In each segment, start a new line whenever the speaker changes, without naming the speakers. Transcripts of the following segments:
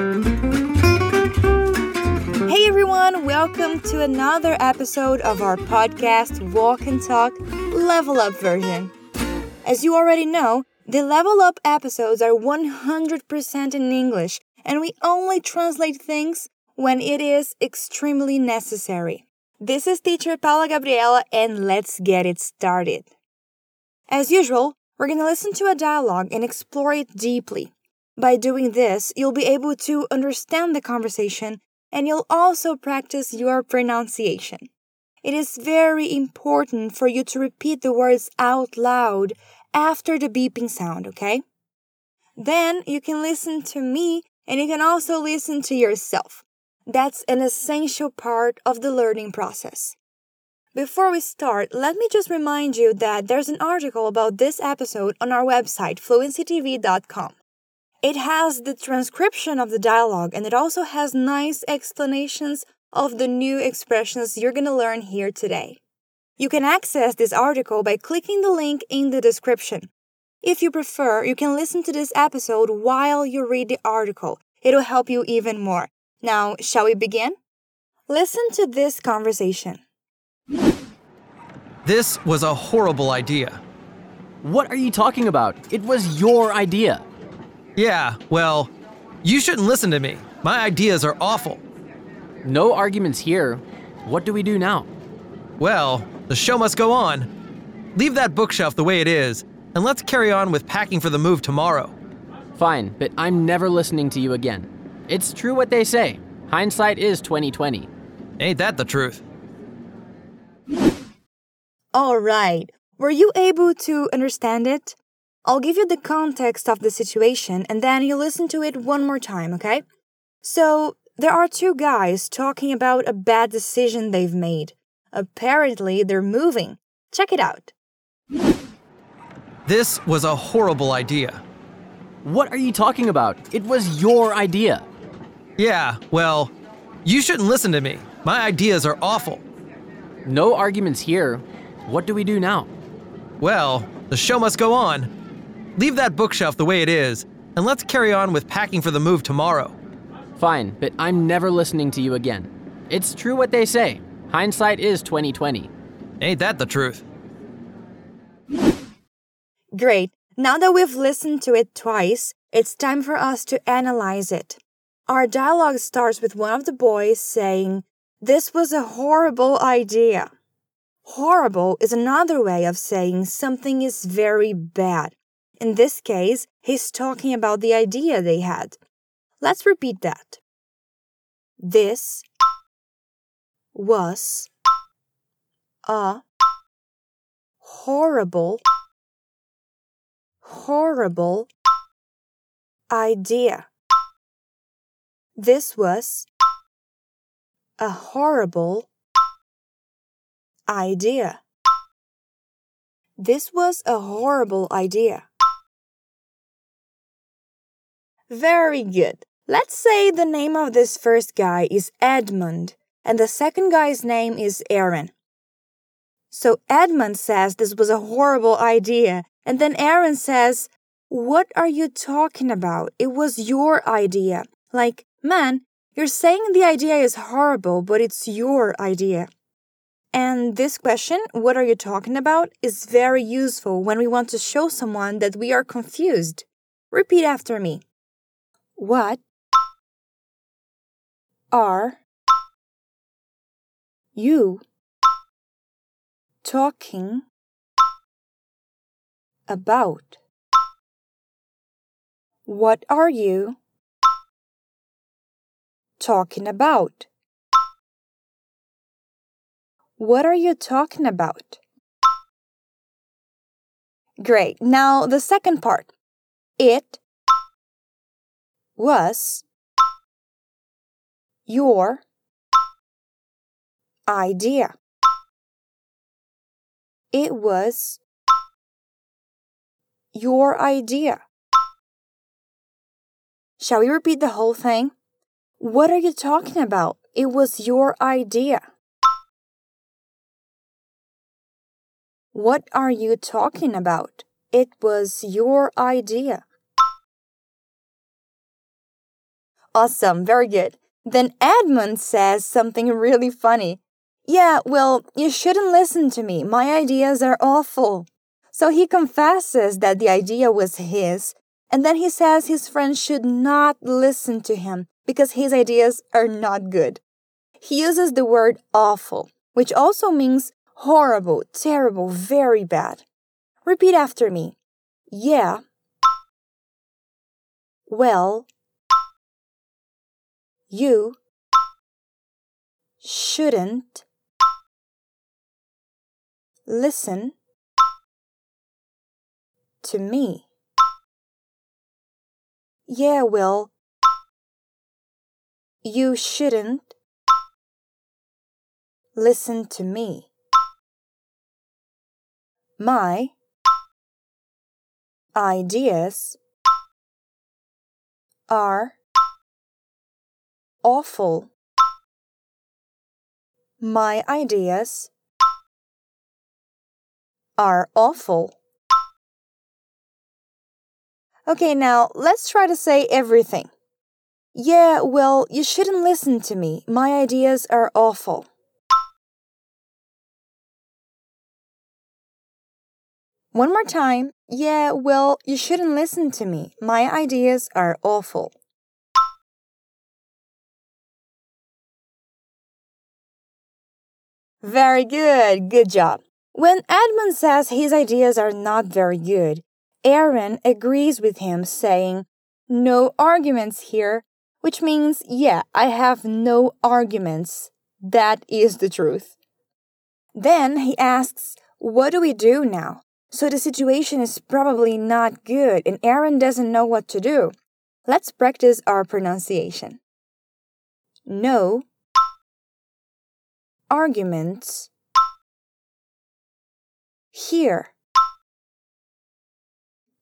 Hey everyone, welcome to another episode of our podcast Walk and Talk Level Up version. As you already know, the Level Up episodes are 100% in English, and we only translate things when it is extremely necessary. This is teacher Paula Gabriela, and let's get it started. As usual, we're going to listen to a dialogue and explore it deeply. By doing this, you'll be able to understand the conversation and you'll also practice your pronunciation. It is very important for you to repeat the words out loud after the beeping sound, okay? Then you can listen to me and you can also listen to yourself. That's an essential part of the learning process. Before we start, let me just remind you that there's an article about this episode on our website, fluencytv.com. It has the transcription of the dialogue and it also has nice explanations of the new expressions you're going to learn here today. You can access this article by clicking the link in the description. If you prefer, you can listen to this episode while you read the article. It'll help you even more. Now, shall we begin? Listen to this conversation.
This was a horrible idea.
What are you talking about? It was your idea.
Yeah, well, you shouldn't listen to me. My ideas are awful.
No arguments here. What do we do now?
Well, the show must go on. Leave that bookshelf the way it is, and let's carry on with packing for the move tomorrow.
Fine, but I'm never listening to you again. It's true what they say. Hindsight is 2020.
Ain't that the truth?
All right. Were you able to understand it? I'll give you the context of the situation and then you listen to it one more time, okay? So, there are two guys talking about a bad decision they've made. Apparently, they're moving. Check it out.
This was a horrible idea.
What are you talking about? It was your idea.
Yeah, well, you shouldn't listen to me. My ideas are awful.
No arguments here. What do we do now?
Well, the show must go on. Leave that bookshelf the way it is, and let's carry on with packing for the move tomorrow.
Fine, but I'm never listening to you again. It's true what they say. Hindsight is 2020.
Ain't that the truth?
Great. Now that we've listened to it twice, it's time for us to analyze it. Our dialogue starts with one of the boys saying, This was a horrible idea. Horrible is another way of saying something is very bad. In this case, he's talking about the idea they had. Let's repeat that. This was a horrible, horrible idea. This was a horrible idea. This was a horrible idea. Very good. Let's say the name of this first guy is Edmund and the second guy's name is Aaron. So Edmund says this was a horrible idea, and then Aaron says, What are you talking about? It was your idea. Like, man, you're saying the idea is horrible, but it's your idea. And this question, what are you talking about, is very useful when we want to show someone that we are confused. Repeat after me. What are you talking about? What are you talking about? What are you talking about? Great. Now, the second part. It was your idea. It was your idea. Shall we repeat the whole thing? What are you talking about? It was your idea. What are you talking about? It was your idea. Awesome, very good. Then Edmund says something really funny. Yeah, well, you shouldn't listen to me. My ideas are awful. So he confesses that the idea was his, and then he says his friend should not listen to him because his ideas are not good. He uses the word awful, which also means horrible, terrible, very bad. Repeat after me. Yeah. Well, you shouldn't listen to me. Yeah, Will. You shouldn't listen to me. My ideas are awful. My ideas are awful. Okay, now let's try to say everything. Yeah, well, you shouldn't listen to me. My ideas are awful. One more time. Yeah, well, you shouldn't listen to me. My ideas are awful. Very good. Good job. When Edmund says his ideas are not very good, Aaron agrees with him, saying, No arguments here, which means, yeah, I have no arguments. That is the truth. Then he asks, What do we do now? So the situation is probably not good, and Aaron doesn't know what to do. Let's practice our pronunciation. No arguments here.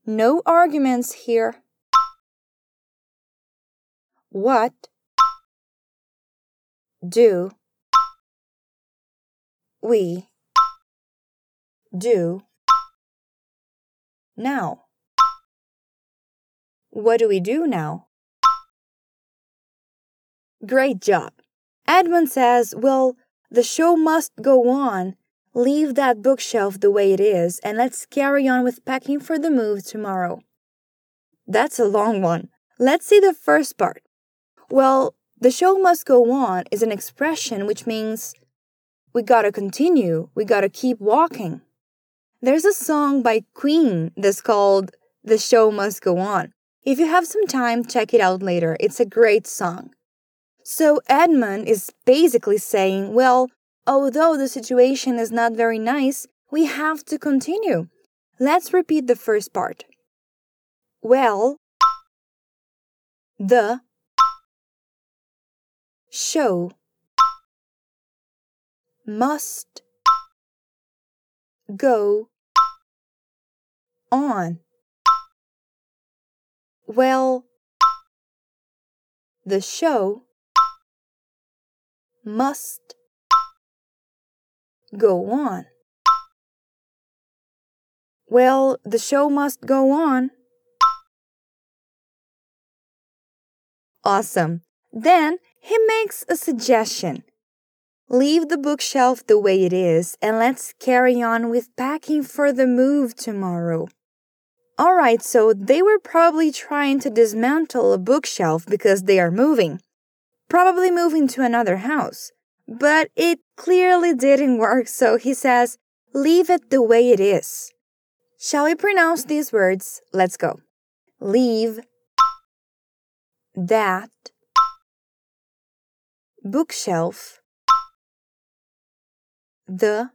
No arguments here. What do we do now? What do we do now? Great job. Edmund says, Well, the show must go on. Leave that bookshelf the way it is and let's carry on with packing for the move tomorrow. That's a long one. Let's see the first part. Well, the show must go on is an expression which means we gotta continue, we gotta keep walking. There's a song by Queen that's called The Show Must Go On. If you have some time, check it out later. It's a great song. So Edmund is basically saying, well, although the situation is not very nice, we have to continue. Let's repeat the first part. Well, the show must go on. Well, the show must go on. Well, the show must go on. Awesome. Then he makes a suggestion. Leave the bookshelf the way it is and let's carry on with packing for the move tomorrow. Alright, so they were probably trying to dismantle a bookshelf because they are moving probably moving to another house. But it clearly didn't work, so he says, leave it the way it is. Shall we pronounce these words? Let's go. Leave that bookshelf the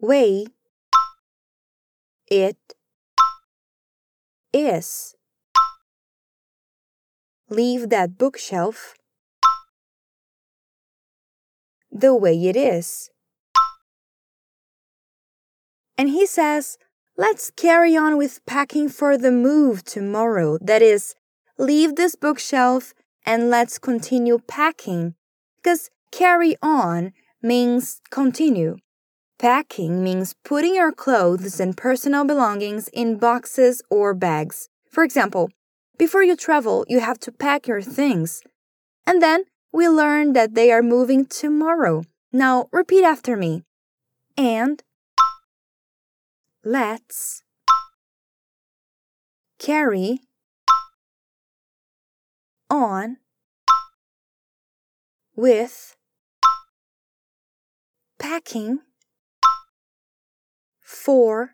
way it is. Leave that bookshelf the way it is. And he says, let's carry on with packing for the move tomorrow. That is, leave this bookshelf and let's continue packing. Because carry on means continue. Packing means putting your clothes and personal belongings in boxes or bags. For example, before you travel, you have to pack your things. And then we learn that they are moving tomorrow. Now repeat after me. And let's carry on with packing for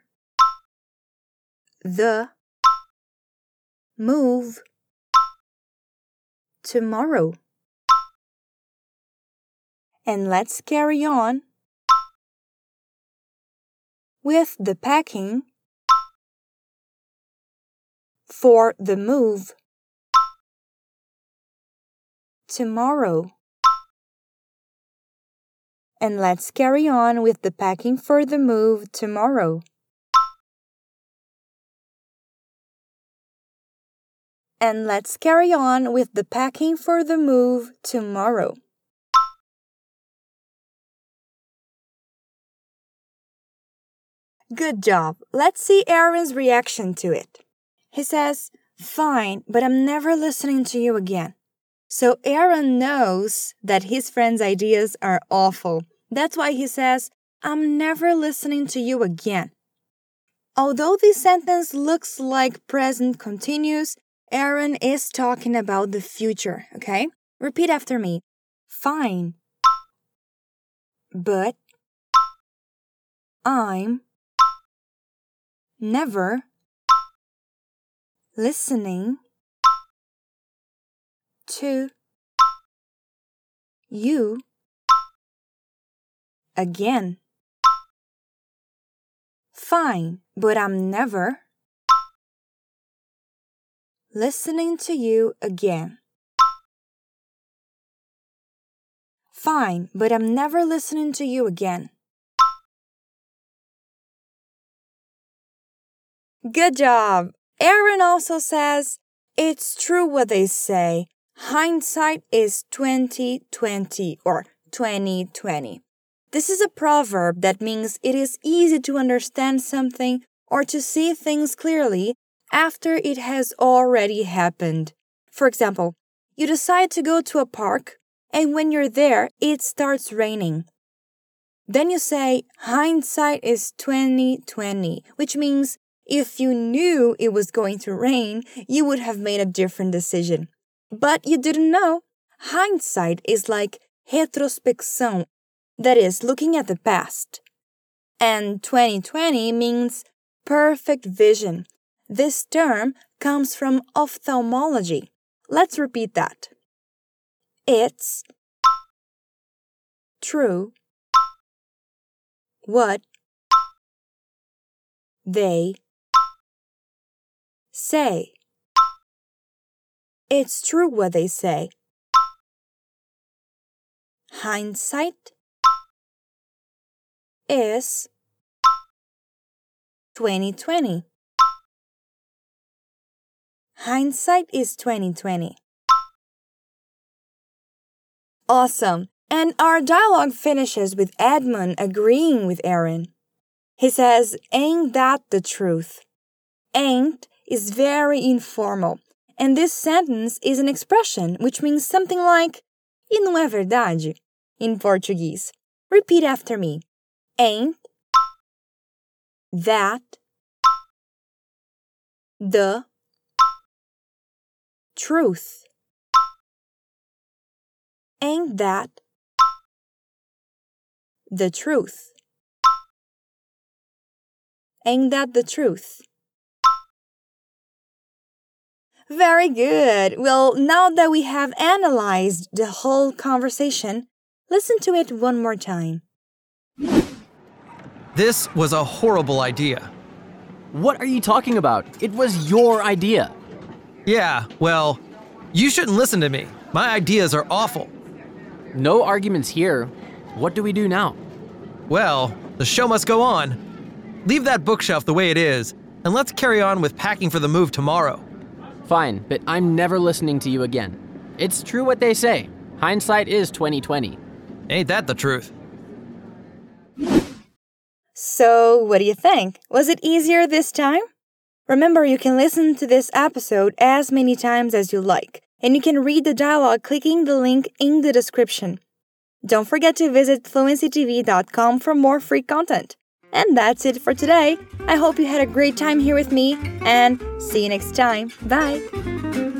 the move tomorrow. And let's carry on with the packing for the move tomorrow. And let's carry on with the packing for the move tomorrow. And let's carry on with the packing for the move tomorrow. Good job. Let's see Aaron's reaction to it. He says, Fine, but I'm never listening to you again. So Aaron knows that his friend's ideas are awful. That's why he says, I'm never listening to you again. Although this sentence looks like present continuous, Aaron is talking about the future, okay? Repeat after me. Fine. But I'm never listening to you again. Fine, but I'm never listening to you again. Fine, but I'm never listening to you again. Good job! Aaron also says, It's true what they say. Hindsight is 2020 or 2020. This is a proverb that means it is easy to understand something or to see things clearly after it has already happened. For example, you decide to go to a park and when you're there, it starts raining. Then you say hindsight is 2020, which means if you knew it was going to rain, you would have made a different decision. But you didn't know. Hindsight is like retrospecção, that is, looking at the past. And 2020 means perfect vision. This term comes from ophthalmology. Let's repeat that. It's true what they say. It's true what they say. Hindsight is 2020. Hindsight is 2020. Awesome. And our dialogue finishes with Edmund agreeing with Aaron. He says, Ain't that the truth? Ain't is very informal, and this sentence is an expression which means something like, e não é verdade? in Portuguese. Repeat after me. Ain't that the truth? Ain't that the truth? Ain't that the truth? Very good. Well, now that we have analyzed the whole conversation, listen to it one more time.
This was a horrible idea.
What are you talking about? It was your idea.
Yeah, well, you shouldn't listen to me. My ideas are awful.
No arguments here. What do we do now?
Well, the show must go on. Leave that bookshelf the way it is, and let's carry on with packing for the move tomorrow.
Fine, but I'm never listening to you again. It's true what they say. Hindsight is 2020.
Ain't that the truth?
So, what do you think? Was it easier this time? Remember, you can listen to this episode as many times as you like, and you can read the dialogue clicking the link in the description. Don't forget to visit fluencytv.com for more free content. And that's it for today. I hope you had a great time here with me, and see you next time. Bye.